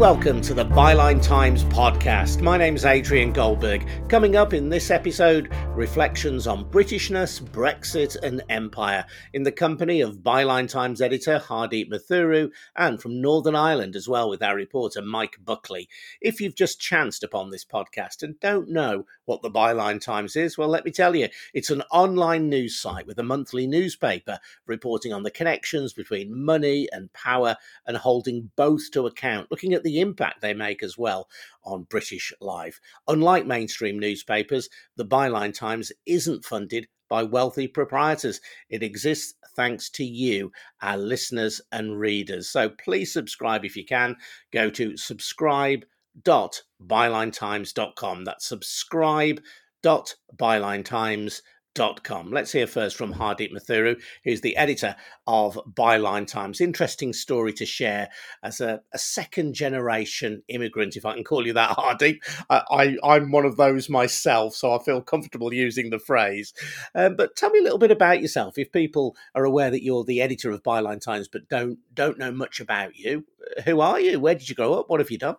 welcome to the Byline Times podcast. My name's Adrian Goldberg. Coming up in this episode, reflections on Britishness, Brexit, and empire in the company of Byline Times editor Hardeep Matharu and from Northern Ireland as well with our reporter Mike Buckley. If you've just chanced upon this podcast and don't know what the Byline Times is, well, let me tell you, it's an online news site with a monthly newspaper reporting on the connections between money and power and holding both to account, looking at the impact they make as well on British life. Unlike mainstream newspapers, the Byline Times isn't funded by wealthy proprietors. It exists thanks to you, our listeners and readers. So please subscribe if you can. Go to subscribe.bylinetimes.com. That's subscribe.bylinetimes.com Com. Let's hear first from Hardeep Matharu, who's the editor of Byline Times. Interesting story to share as a, a second generation immigrant, if I can call you that, Hardeep. I, I, am one of those myself, so I feel comfortable using the phrase. Um, but tell me a little bit about yourself. If people are aware that you're the editor of Byline Times but don't don't know much about you, who are you? Where did you grow up? What have you done?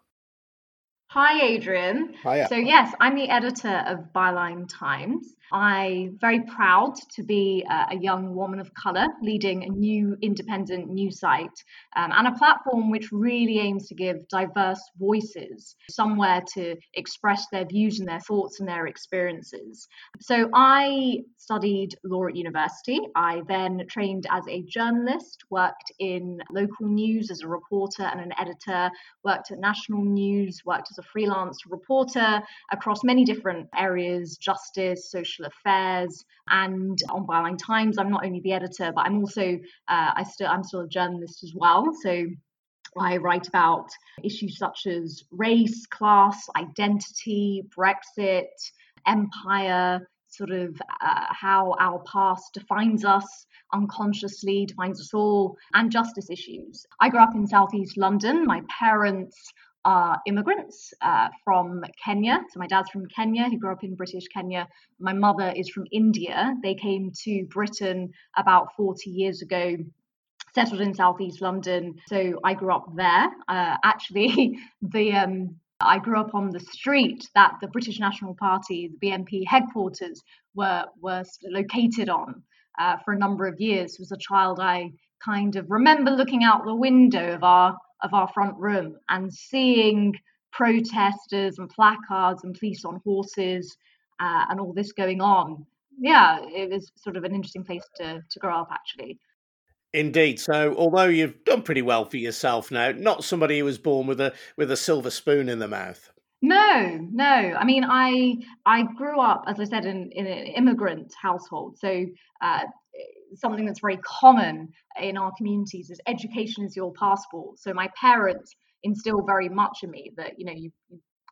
Hi, Adrian. Hiya. So, yes, I'm the editor of Byline Times. I'm very proud to be a young woman of colour leading a new independent news site um, and a platform which really aims to give diverse voices somewhere to express their views and their thoughts and their experiences. So, I studied law at university. I then trained as a journalist, worked in local news as a reporter and an editor, worked at national news, worked as a freelance reporter across many different areas justice, social affairs, and on Byline Times. I'm not only the editor, but I'm also uh, I still I'm still a journalist as well. So I write about issues such as race, class, identity, Brexit, empire, sort of uh, how our past defines us unconsciously, defines us all, and justice issues. I grew up in Southeast London. My parents are immigrants uh, from Kenya. So my dad's from Kenya. He grew up in British Kenya. My mother is from India. They came to Britain about 40 years ago. Settled in southeast London, so I grew up there. Uh, actually, the um, I grew up on the street that the British National Party, the BNP headquarters, were were located on uh, for a number of years. As a child, I kind of remember looking out the window of our of our front room and seeing protesters and placards and police on horses uh, and all this going on. Yeah, it was sort of an interesting place to, to grow up, actually. Indeed. So, although you've done pretty well for yourself now, not somebody who was born with a with a silver spoon in the mouth. No, no. I mean, I I grew up, as I said, in, in an immigrant household. So uh, something that's very common in our communities is education is your passport. So my parents instill very much in me that you know you,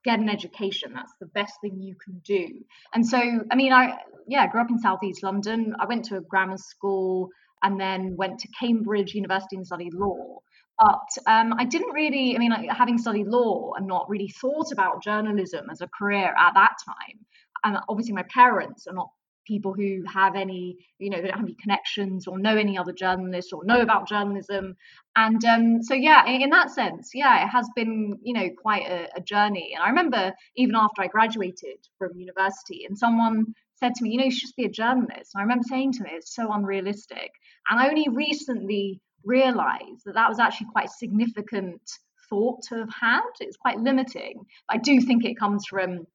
get an education that's the best thing you can do and so i mean i yeah grew up in southeast london i went to a grammar school and then went to cambridge university and studied law but um, I didn't really, I mean, like, having studied law and not really thought about journalism as a career at that time. And obviously, my parents are not people who have any, you know, they don't have any connections or know any other journalists or know about journalism. And um, so, yeah, in, in, that sense, yeah, it has been, you know, quite a, a journey. And I remember even after I graduated from university, and someone said to me, you know, you should just be a journalist. And I remember saying to me, it's so unrealistic. And I only recently realized that that was actually quite significant thought to have had. It's quite limiting. I do think it comes from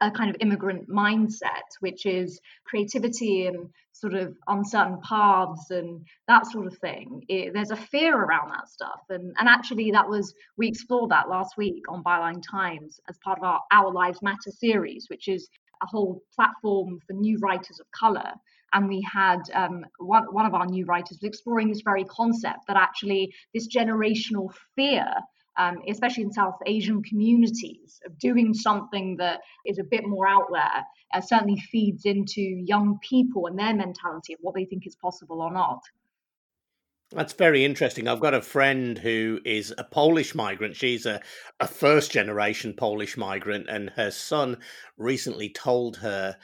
a kind of immigrant mindset, which is creativity and sort of uncertain paths and that sort of thing. It, there's a fear around that stuff, and and actually that was we explored that last week on Byline Times as part of our Our Lives Matter series, which is a whole platform for new writers of color. And we had um, one, one of our new writers was exploring this very concept that actually this generational fear um, especially in South Asian communities, of doing something that is a bit more out there, uh, certainly feeds into young people and their mentality of what they think is possible or not. That's very interesting. I've got a friend who is a Polish migrant. She's a, a first generation Polish migrant, and her son recently told her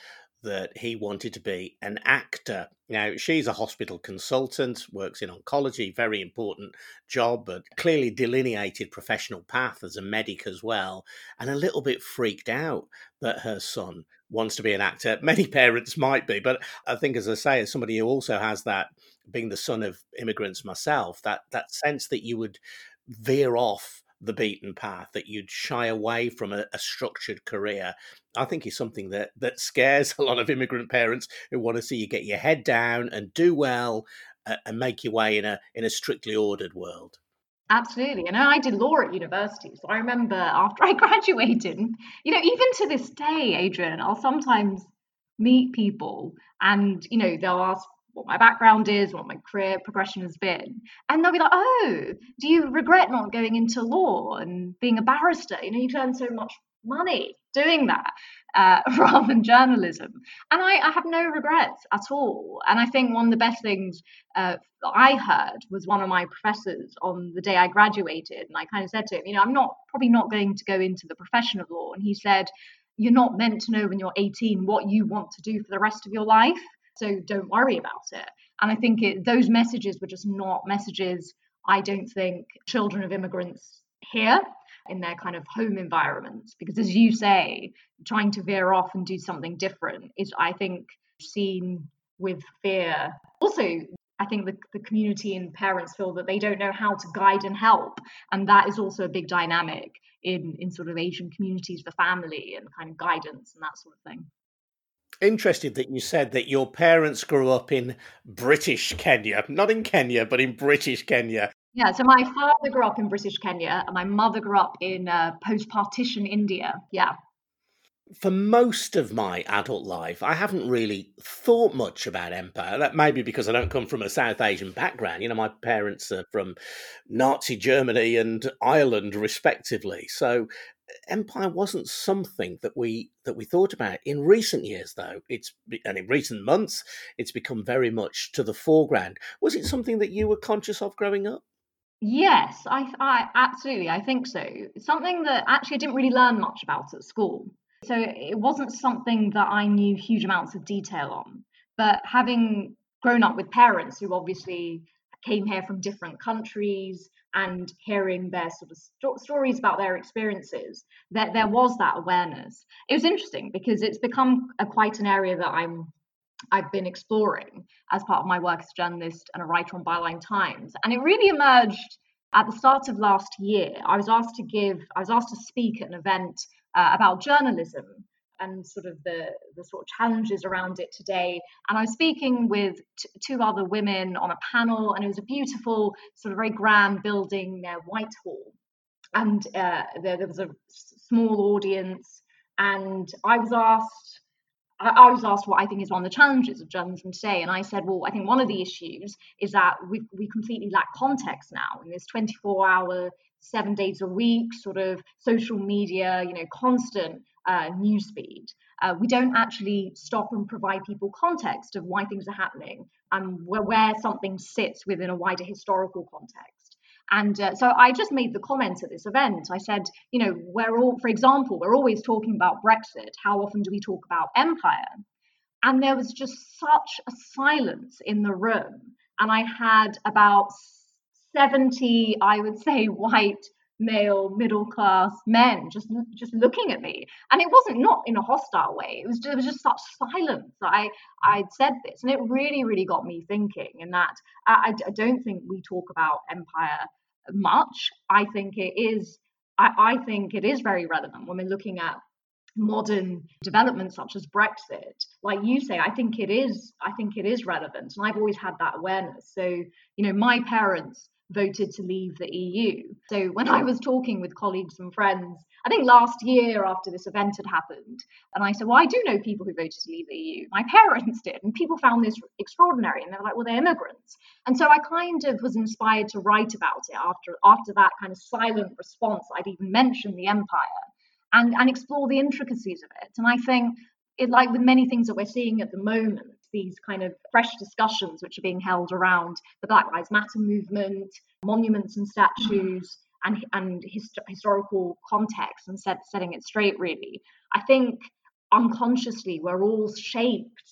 that he wanted to be an actor. Now, she's a hospital consultant, works in oncology, very important job, but clearly delineated professional path as a medic as well, and a little bit freaked out that her son wants to be an actor. Many parents might be, but I think, as I say, as somebody who also has that, being the son of immigrants myself, that that sense that you would veer off the beaten path, that you'd shy away from a, a, structured career, I think is something that that scares a lot of immigrant parents who want to see you get your head down and do well uh, and make your way in a in a strictly ordered world. Absolutely. And I did law at university. So I remember after I graduated, you know, even to this day, Adrian, I'll sometimes meet people and, you know, they'll ask what my background is, what my career progression has been. And they'll be like, oh, do you regret not going into law and being a barrister? You know, you earn so much money doing that uh, rather than journalism. And I, I, have no regrets at all. And I think one of the best things uh, that I heard was one of my professors on the day I graduated. And I kind of said to him, you know, I'm not probably not going to go into the profession of law. And he said, you're not meant to know when you're 18 what you want to do for the rest of your life. So don't worry about it. And I think it, those messages were just not messages I don't think children of immigrants hear in their kind of home environments. Because as you say, trying to veer off and do something different is, I think, seen with fear. Also, I think the, the community and parents feel that they don't know how to guide and help. And that is also a big dynamic in, in sort of Asian communities for family and kind of guidance and that sort of thing interested that you said that your parents grew up in British Kenya, not in Kenya, but in British Kenya. Yeah, so my father grew up in British Kenya and my mother grew up in uh, post partition India. Yeah. For most of my adult life, I haven't really thought much about empire. That may be because I don't come from a South Asian background. You know, my parents are from Nazi Germany and Ireland, respectively. So empire wasn't something that we that we thought about. In recent years though it's and in recent months it's become very much to the foreground. Was it something that you were conscious of growing up? Yes i i absolutely i think so. Something that actually i didn't really learn much about at school. So it wasn't something that i knew huge amounts of detail on. But having grown up with parents who obviously came here from different countries and hearing their sort of st- stories about their experiences that there was that awareness. It was interesting because it's become a, quite an area that i'm i've been exploring as part of my work as a journalist and a writer on byline times. And it really emerged at the start of last year. I was asked to give i was asked to speak at an event uh, about journalism and sort of the the sort of challenges around it today. And I was speaking with t- two other women on a panel, and it was a beautiful sort of very grand building near Whitehall, and uh, there, there was a small audience, and I was asked. I was asked what I think is one of the challenges of journalism today, and I said, well, I think one of the issues is that we we completely lack context now in this 24-hour, seven days a week sort of social media, you know, constant uh, newsfeed. Uh, we don't actually stop and provide people context of why things are happening and where, where something sits within a wider historical context. And uh, so I just made the comment at this event. I said, you know, we're all, for example, we're always talking about Brexit. How often do we talk about empire? And there was just such a silence in the room. And I had about 70, I would say, white male middle class men just just looking at me. And it wasn't not in a hostile way. It was just, it was just such silence i i'd said this. And it really really got me thinking and that I, I don't think we talk about empire much. I think it is I, I think it is very relevant when we're looking at modern developments such as brexit. Like you say i think it is i think it is relevant. And i've always had that awareness. So you know my parents voted to leave the EU. So when I was talking with colleagues and friends, I think last year after this event had happened, and I said, Well, I do know people who voted to leave the EU. My parents did, and people found this extraordinary. And they were like, Well, they're immigrants. And so I kind of was inspired to write about it after after that kind of silent response. I'd even mentioned the empire and, and explore the intricacies of it. And I think it like with many things that we're seeing at the moment, these kind of fresh discussions which are being held around the Black Lives Matter movement, monuments and statues, and, and hist- historical context and set, setting it straight, really. I think unconsciously we're all shaped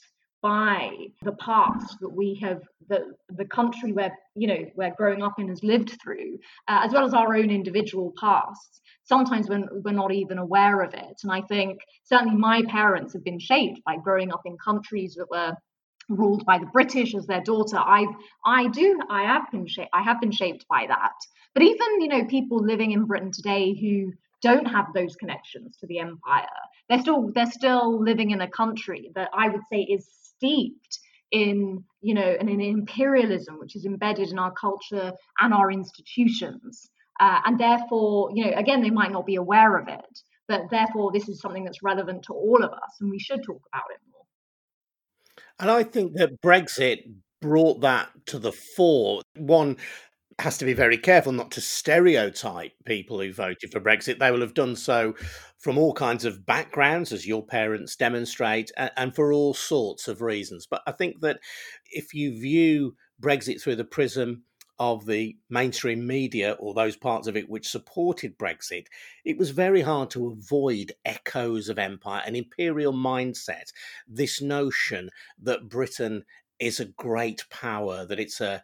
by the past that we have the the country where you know we're growing up in has lived through uh, as well as our own individual pasts sometimes when we're not even aware of it and i think certainly my parents have been shaped by growing up in countries that were ruled by the british as their daughter. I i do i have been shaped i have been shaped by that. But even you know people living in britain today who don't have those connections to the empire they're still they're still living in a country that i would say is steeped in you know in an imperialism which is embedded in our culture and our institutions. Uh, and therefore you know again they might not be aware of it but therefore this is something that's relevant to all of us and we should talk about it and i think that brexit brought that to the fore one has to be very careful not to stereotype people who voted for Brexit. They will have done so from all kinds of backgrounds, as your parents demonstrate, and, for all sorts of reasons. But I think that if you view Brexit through the prism of the mainstream media or those parts of it which supported Brexit, it was very hard to avoid echoes of empire, an imperial mindset, this notion that Britain is a great power, that it's a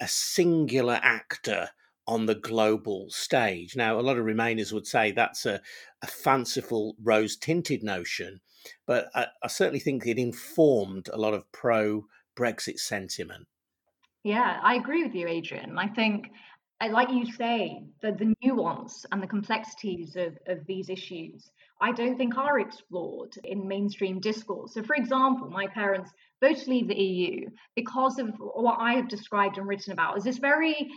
a singular actor on the global stage. Now, a lot of Remainers would say that's a, a fanciful, rose tinted notion, but I, I, certainly think it informed a lot of pro Brexit sentiment. Yeah, I agree with you, Adrian. I think, uh, like you say, the, the nuance and the complexities of, of these issues, I don't think are explored in mainstream discourse. So, for example, my parents to leave the EU because of what I have described and written about is this very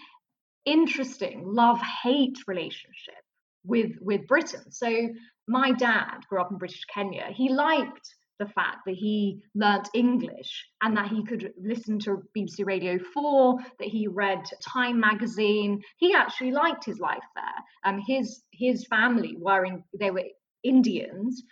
interesting love-hate relationship with with Britain. So my dad grew up in British Kenya. He liked the fact that he learnt English and that he could listen to BBC Radio 4, that he read Time magazine. He actually liked his life there. Um, his his family were in, they were Indians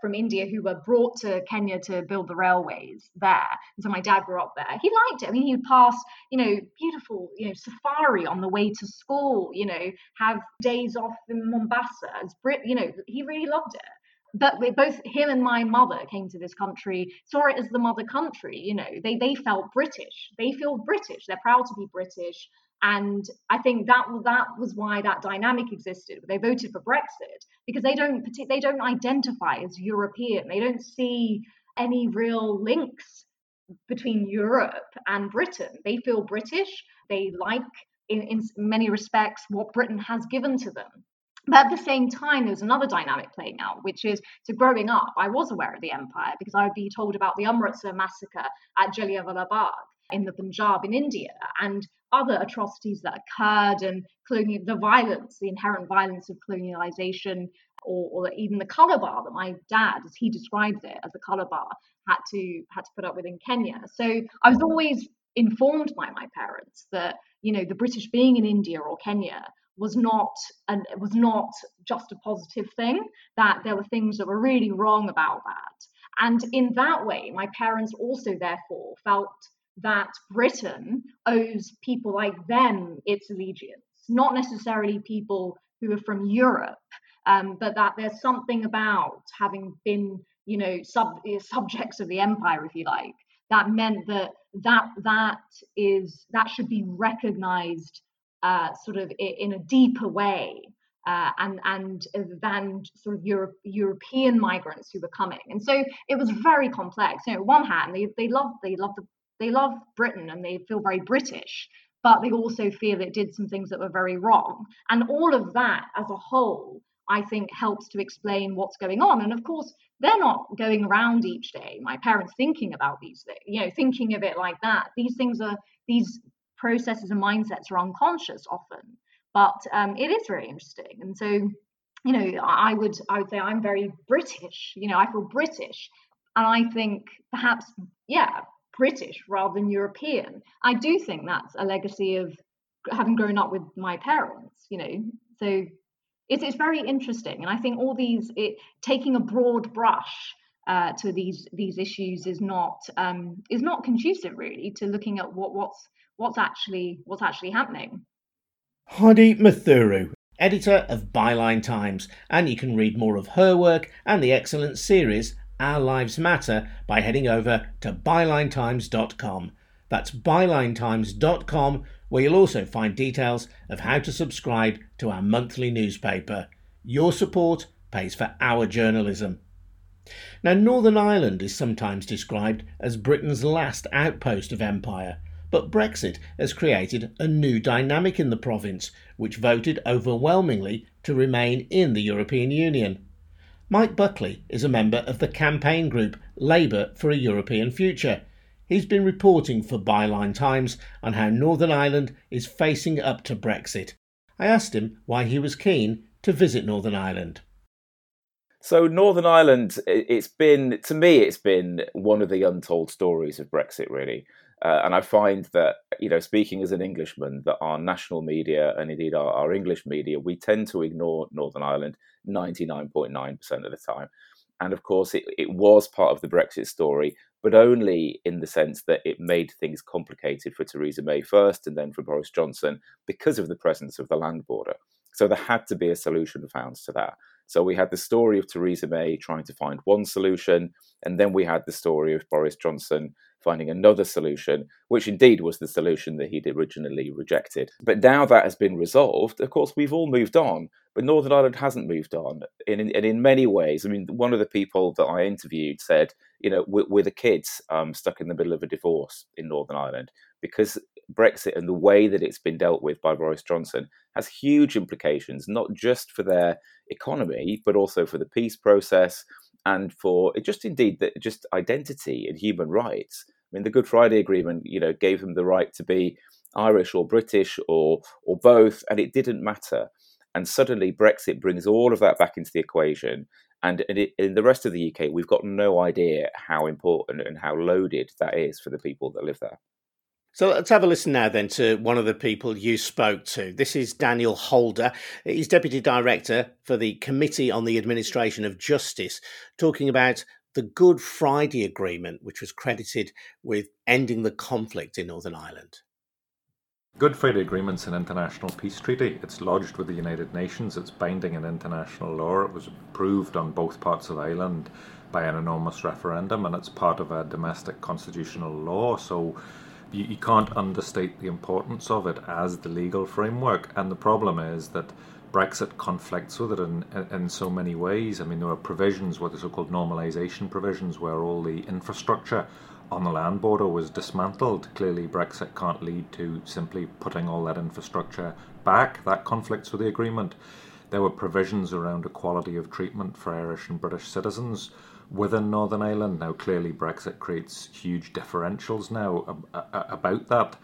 from India who were brought to Kenya to build the railways there. And so my dad grew up there. He liked it. I mean, he'd pass, you know, beautiful, you know, safari on the way to school, you know, have days off in Mombasa as Brit, you know, he really loved it. But both him and my mother came to this country, saw it as the mother country, you know, they they felt British. They feel British. They're proud to be British and I think that that was why that dynamic existed. They voted for Brexit because they don't they don't identify as European. They don't see any real links between Europe and Britain. They feel British. They like, in, in many respects, what Britain has given to them. But at the same time, there's another dynamic playing out, which is so growing up, I was aware of the empire because I would be told about the Amritsar massacre at Jallianwala Bagh in the Punjab in India and other atrocities that occurred and colonial, the violence, the inherent violence of colonialization, or, or even the color bar that my dad, as he describes it as a color bar, had to had to put up with in Kenya. So I was always informed by my parents that you know the British being in India or Kenya was not and was not just a positive thing. That there were things that were really wrong about that. And in that way, my parents also therefore felt that Britain owes people like them its allegiance, not necessarily people who are from Europe, um, but that there's something about having been, you know, sub- subjects of the empire, if you like, that meant that that that is that should be recognised uh, sort of in a deeper way. Uh, and and than sort of Europe, European migrants who were coming, and so it was very complex. You know, on one hand, they they love they love the they love Britain and they feel very British, but they also feel it did some things that were very wrong. And all of that as a whole, I think, helps to explain what's going on. And of course, they're not going around each day, my parents thinking about these things, you know, thinking of it like that. These things are, these processes and mindsets are unconscious often, but um, it is very interesting. And so, you know, I would, I would say I'm very British, you know, I feel British. And I think perhaps, yeah, British rather than European. I do think that's a legacy of having grown up with my parents, you know. So it's, it's very interesting. And I think all these, it, taking a broad brush uh, to these these issues is not um, is not conducive really to looking at what what's what's actually what's actually happening. Hardeep Matharu, editor of Byline Times, and you can read more of her work and the excellent series Our Lives Matter by heading over to bylinetimes.com. That's bylinetimes.com, where you'll also find details of how to subscribe to our monthly newspaper. Your support pays for our journalism. Now, Northern Ireland is sometimes described as Britain's last outpost of empire, but Brexit has created a new dynamic in the province, which voted overwhelmingly to remain in the European Union. Mike Buckley is a member of the campaign group Labour for a European Future. He's been reporting for Byline Times on how Northern Ireland is facing up to Brexit. I asked him why he was keen to visit Northern Ireland. So Northern Ireland, it's been to me, it's been one of the untold stories of Brexit, really. Uh, and I find that, you know, speaking as an Englishman, that our national media and indeed our, our English media, we tend to ignore Northern Ireland 99.9% of the time. And of course, it, it was part of the Brexit story, but only in the sense that it made things complicated for Theresa May first and then for Boris Johnson because of the presence of the land border. So there had to be a solution found to that. So we had the story of Theresa May trying to find one solution, and then we had the story of Boris Johnson finding another solution, which indeed was the solution that he'd originally rejected. But now that has been resolved, of course, we've all moved on, but Northern Ireland hasn't moved on. And in, and in many ways, I mean, one of the people that I interviewed said, you know, we're, we're the kids um, stuck in the middle of a divorce in Northern Ireland because Brexit and the way that it's been dealt with by Boris Johnson has huge implications, not just for their economy, but also for the peace process and for just indeed that just identity and human rights. I mean, the Good Friday Agreement, you know, gave them the right to be Irish or British or or both, and it didn't matter. And suddenly, Brexit brings all of that back into the equation. And in, it, in the rest of the UK, we've got no idea how important and how loaded that is for the people that live there. So let's have a listen now then to one of the people you spoke to. This is Daniel Holder. He's Deputy Director for the Committee on the Administration of Justice, talking about the Good Friday Agreement, which was credited with ending the conflict in Northern Ireland. Good Friday Agreement's an international peace treaty. It's lodged with the United Nations. It's binding in international law. It was approved on both parts of Ireland by an enormous referendum, and it's part of a domestic constitutional law. So you, you can't understate the importance of it as the legal framework. And the problem is that Brexit conflicts with it in, in so many ways. I mean, there are provisions, what the so-called normalisation provisions, where all the infrastructure on the land border was dismantled. Clearly, Brexit can't lead to simply putting all that infrastructure back. That conflicts with the agreement. There were provisions around equality of treatment for Irish and British citizens within Northern Ireland. Now, clearly, Brexit creates huge differentials now about that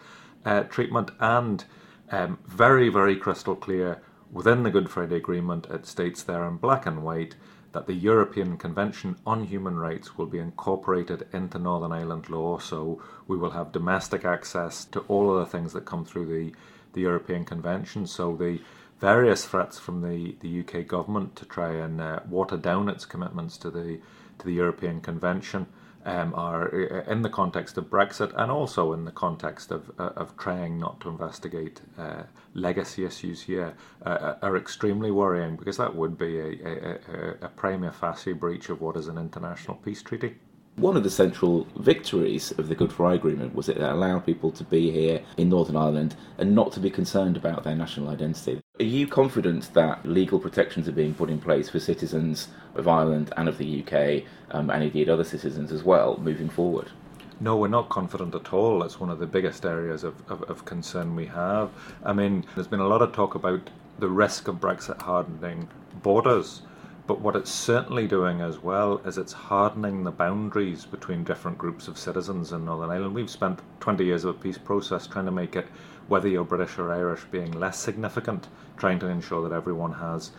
uh, treatment, and um, very, very crystal clear within the Good Friday Agreement, it states there in black and white that the European Convention on Human Rights will be incorporated into Northern Ireland law. So we will have domestic access to all of the things that come through the, the European Convention. So the various threats from the, the UK government to try and uh, water down its commitments to the to the European Convention um, are uh, in the context of Brexit and also in the context of, uh, of trying not to investigate uh, legacy issues here uh, uh, are extremely worrying because that would be a, a, a, prima facie breach of what is an international peace treaty. One of the central victories of the Good Friday Agreement was that it allowed people to be here in Northern Ireland and not to be concerned about their national identity. Are you confident that legal protections are being put in place for citizens of Ireland and of the UK, um, and indeed other citizens as well, moving forward? No, we're not confident at all. That's one of the biggest areas of, of, of, concern we have. I mean, there's been a lot of talk about the risk of Brexit hardening borders. But what it's certainly doing as well is it's hardening the boundaries between different groups of citizens in Northern Ireland. We've spent 20 years of a peace process trying to make it, whether you're British or Irish, being less significant, trying to ensure that everyone has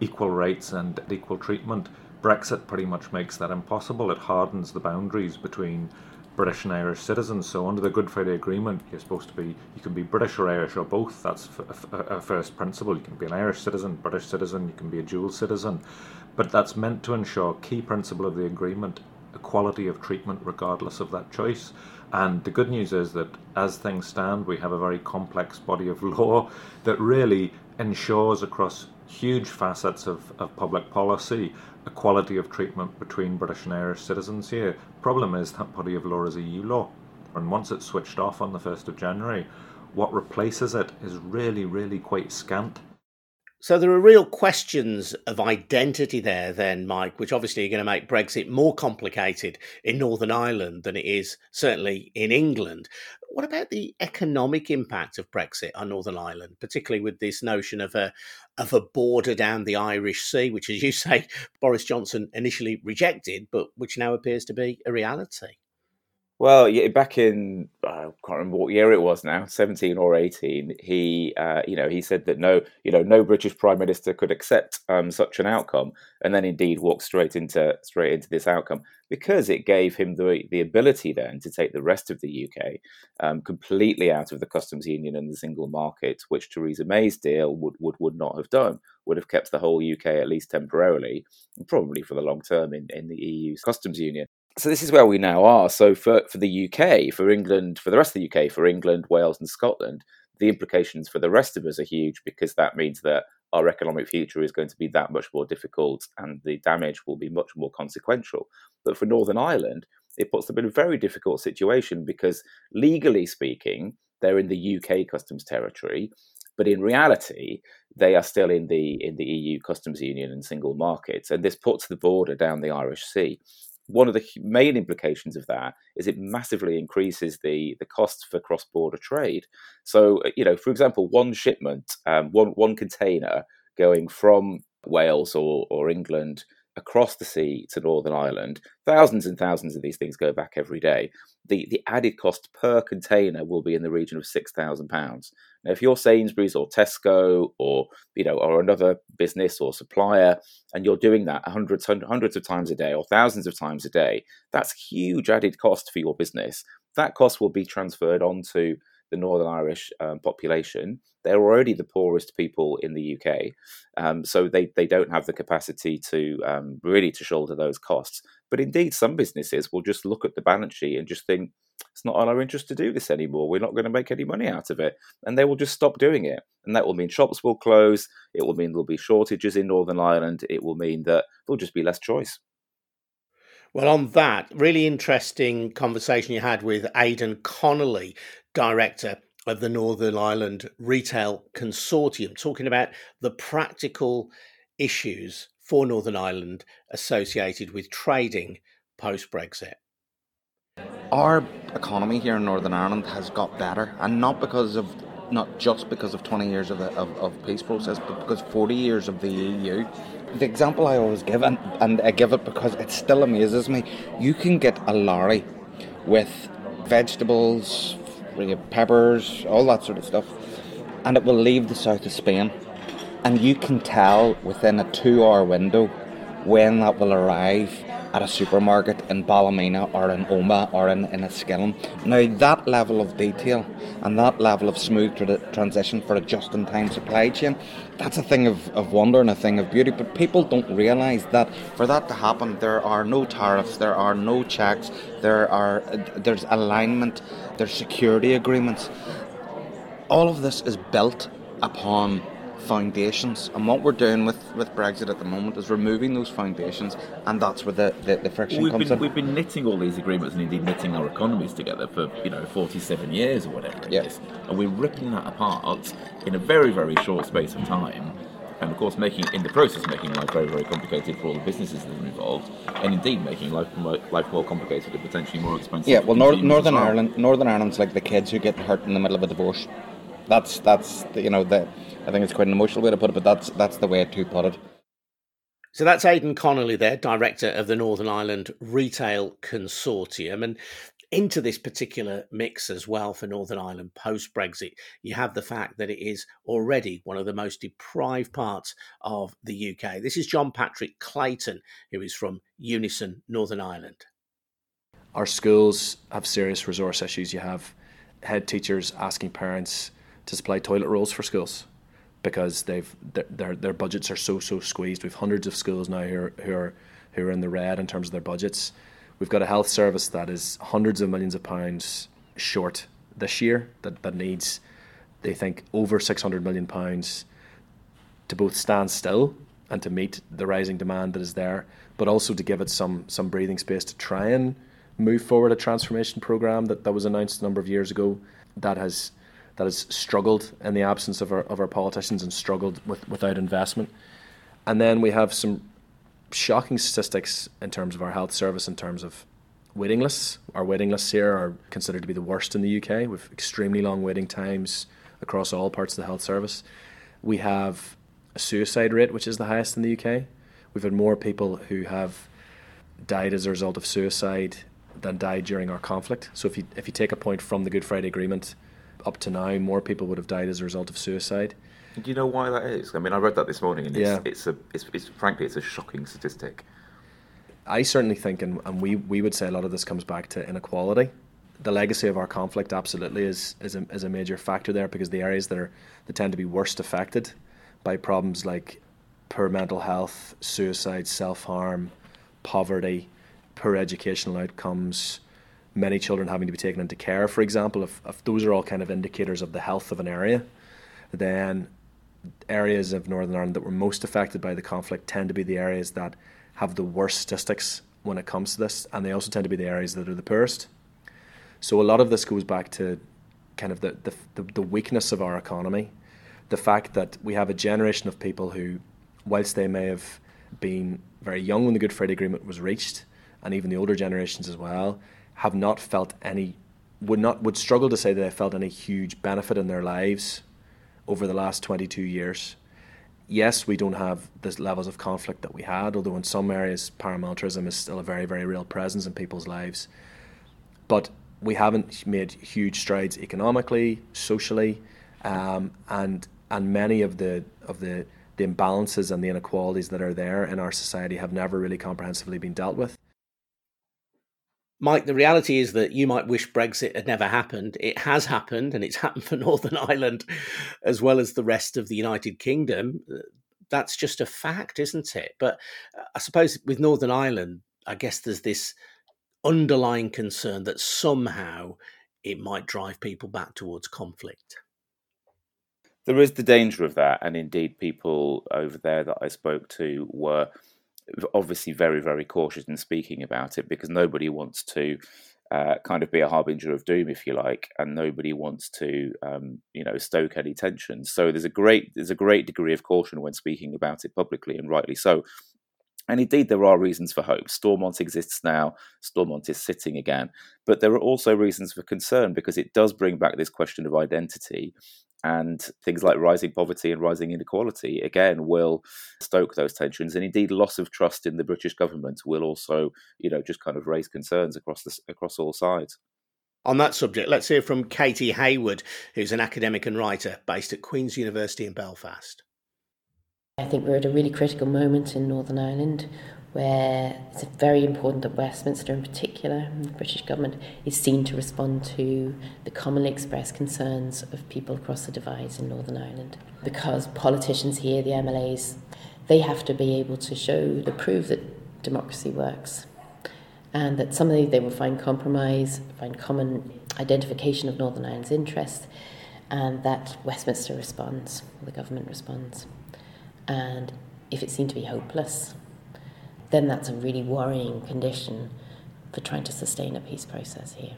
equal rights and equal treatment. Brexit pretty much makes that impossible. It hardens the boundaries between British and Irish citizens. So under the Good Friday Agreement, you're supposed to be you can be British or Irish or both. That's a, first principle. You can be an Irish citizen, British citizen. You can be a dual citizen, but that's meant to ensure key principle of the agreement: equality of treatment regardless of that choice. And the good news is that as things stand, we have a very complex body of law that really ensures across huge facets of, of public policy, equality of treatment between British and Irish citizens here. Problem is that body of law is EU law. And once it's switched off on the 1st of January, what replaces it is really, really quite scant. So there are real questions of identity there, then, Mike, which obviously are going to make Brexit more complicated in Northern Ireland than it is certainly in England. What about the economic impact of Brexit on Northern Ireland, particularly with this notion of a of a border down the Irish Sea, which, as you say, Boris Johnson initially rejected, but which now appears to be a reality? Well, yeah, back in I can't remember what year it was now, seventeen or eighteen. He, uh, you know, he said that no, you know, no British Prime Minister could accept um, such an outcome, and then indeed walked straight into straight into this outcome because it gave him the the ability then to take the rest of the UK um, completely out of the customs union and the single market, which Theresa May's deal would would would not have done. Would have kept the whole UK at least temporarily, and probably for the long term in in the EU's customs union so this is where we now are. So for, for the UK, for England, for the rest of the UK, for England, Wales, and Scotland, the implications for the rest of us are huge because that means that our economic future is going to be that much more difficult and the damage will be much more consequential. But for Northern Ireland, it puts them in a very difficult situation because legally speaking, they're in the UK customs territory, but in reality, they are still in the in the EU customs union and single markets, and this puts the border down the Irish Sea one of the main implications of that is it massively increases the the costs for cross border trade. So, uh, you know, for example, one shipment, um, one one container going from Wales or or England across the sea to Northern Ireland, thousands and thousands of these things go back every day. The the added cost per container will be in the region of six thousand pounds. Now, if you're Sainsbury's or Tesco or you know or another business or supplier, and you're doing that hundreds hundreds of times a day or thousands of times a day, that's huge added cost for your business. That cost will be transferred onto the Northern Irish um, population. They're already the poorest people in the UK, um, so they, they don't have the capacity to um, really to shoulder those costs. But indeed, some businesses will just look at the balance sheet and just think it's not in our interest to do this anymore. We're not going to make any money out of it, and they will just stop doing it. And that will mean shops will close. It will mean there'll be shortages in Northern Ireland. It will mean that there'll just be less choice. Well, on that, really interesting conversation you had with Aodhán Connolly, director of the Northern Ireland Retail Consortium, talking about the practical issues for Northern Ireland associated with trading post Brexit. Our economy here in Northern Ireland has got better, and not because of not just because of 20 years of, the, of, of peace process, but because 40 years of the EU. The example I always give, and, and I give it because it still amazes me, you can get a lorry with vegetables, peppers, all that sort of stuff, and it will leave the south of Spain. And you can tell within a two hour window when that will arrive at a supermarket in Ballymena or in Omagh or in, in Enniskillen. Now, that level of detail and that level of smooth tra- transition for a just in time supply chain, that's a thing of, of wonder and a thing of beauty. But people don't realise that for that to happen, there are no tariffs, there are no checks, there are there's alignment, there's security agreements. All of this is built upon foundations. And what we're doing with, with Brexit at the moment is removing those foundations, and that's where the, the, the friction we've comes been, in. We've been knitting all these agreements and indeed knitting our economies together for you know 47 years or whatever it yeah. is, and we're ripping that apart in a very very short space of time. And of course, making in the process making life very, very complicated for all the businesses that are involved, and indeed making life more, life more complicated and potentially more expensive. Yeah, well, Nor- Northern well. Ireland, Northern Ireland's like the kids who get hurt in the middle of a divorce. That's that's the, you know the I think it's quite an emotional way to put it, but that's that's the way to put it. So that's Aodhán Connolly there, director of the Northern Ireland Retail Consortium. And into this particular mix as well for Northern Ireland post Brexit, you have the fact that it is already one of the most deprived parts of the UK. This is John Patrick Clayton, who is from Unison, Northern Ireland. Our schools have serious resource issues. You have head teachers asking parents to supply toilet rolls for schools because they've their their budgets are so so squeezed. We've hundreds of schools now who are, who are who are in the red in terms of their budgets. We've got a health service that is hundreds of millions of pounds short this year that, that needs they think over six hundred million pounds to both stand still and to meet the rising demand that is there, but also to give it some some breathing space to try and move forward a transformation program that, that was announced a number of years ago that has that has struggled in the absence of our of our politicians and struggled with without investment. And then we have some shocking statistics in terms of our health service in terms of waiting lists. Our waiting lists here are considered to be the worst in the UK with extremely long waiting times across all parts of the health service. We have a suicide rate which is the highest in the UK. We've had more people who have died as a result of suicide than died during our conflict. So if you if you take a point from the Good Friday Agreement up to now, more people would have died as a result of suicide. Do you know why that is? I mean, I read that this morning, and it's, yeah. it's a it's, it's frankly it's a shocking statistic. I certainly think, and, and we, we would say a lot of this comes back to inequality. The legacy of our conflict absolutely is is a, is a major factor there because the areas that are that tend to be worst affected by problems like poor mental health, suicide, self harm, poverty, poor educational outcomes, many children having to be taken into care, for example, if, if those are all kind of indicators of the health of an area, then areas of Northern Ireland that were most affected by the conflict tend to be the areas that have the worst statistics when it comes to this, and they also tend to be the areas that are the poorest. So a lot of this goes back to kind of the, the, the weakness of our economy, the fact that we have a generation of people who, whilst they may have been very young when the Good Friday Agreement was reached, and even the older generations as well, have not felt any would not would struggle to say that they felt any huge benefit in their lives over the last 22 years. Yes, we don't have the levels of conflict that we had, although in some areas paramilitarism is still a very, very real presence in people's lives. But we haven't made huge strides economically, socially, um, and and many of the of the the imbalances and the inequalities that are there in our society have never really comprehensively been dealt with. Mike, the reality is that you might wish Brexit had never happened. It has happened, and it's happened for Northern Ireland as well as the rest of the United Kingdom. That's just a fact, isn't it? But uh, I suppose with Northern Ireland, I guess there's this underlying concern that somehow it might drive people back towards conflict. There is the danger of that, and indeed, people over there that I spoke to were obviously very, very cautious in speaking about it because nobody wants to uh, kind of be a harbinger of doom, if you like, and nobody wants to, um, you know, stoke any tensions. So there's a great there's a great degree of caution when speaking about it publicly, and rightly so. And indeed, there are reasons for hope. Stormont exists now. Stormont is sitting again. But there are also reasons for concern because it does bring back this question of identity and things like rising poverty and rising inequality again will stoke those tensions and indeed loss of trust in the british government will also you know just kind of raise concerns across the, across all sides. On that subject let's hear from katie hayward who's an academic and writer based at queen's university in belfast. I think we're at a really critical moment in northern ireland where it's very important that Westminster, in particular, the British government, is seen to respond to the commonly expressed concerns of people across the divides in Northern Ireland. Because politicians here, the MLAs, they have to be able to show, to prove that democracy works, and that somebody they will find compromise, find common identification of Northern Ireland's interests, and that Westminster responds, the government responds. And if it seemed to be hopeless, then that's a really worrying condition for trying to sustain a peace process here.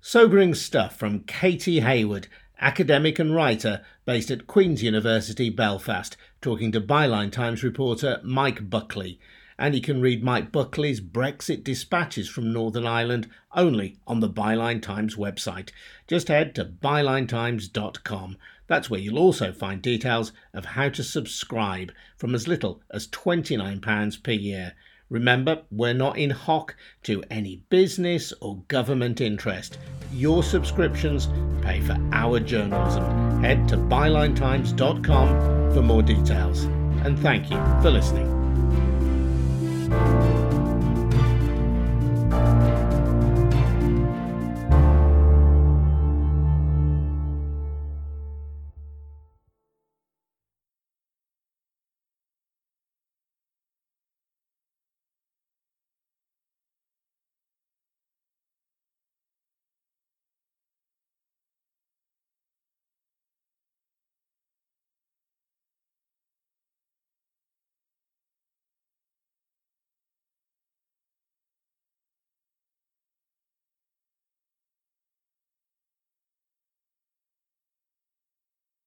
Sobering stuff from Katie Hayward, academic and writer based at Queen's University, Belfast, talking to Byline Times reporter Mike Buckley. And you can read Mike Buckley's Brexit dispatches from Northern Ireland only on the Byline Times website. Just head to bylinetimes.com. That's where you'll also find details of how to subscribe from as little as £29 per year. Remember, we're not in hock to any business or government interest. Your subscriptions pay for our journalism. Head to bylinetimes.com for more details. And thank you for listening.